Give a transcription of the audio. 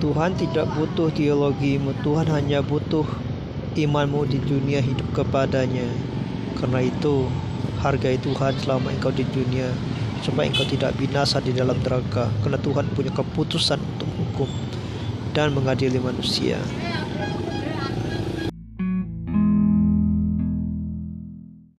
Tuhan tidak butuh teologimu, Tuhan hanya butuh imanmu di dunia hidup kepadanya. Karena itu, hargai Tuhan selama engkau di dunia, supaya engkau tidak binasa di dalam neraka. Karena Tuhan punya keputusan untuk hukum dan mengadili manusia.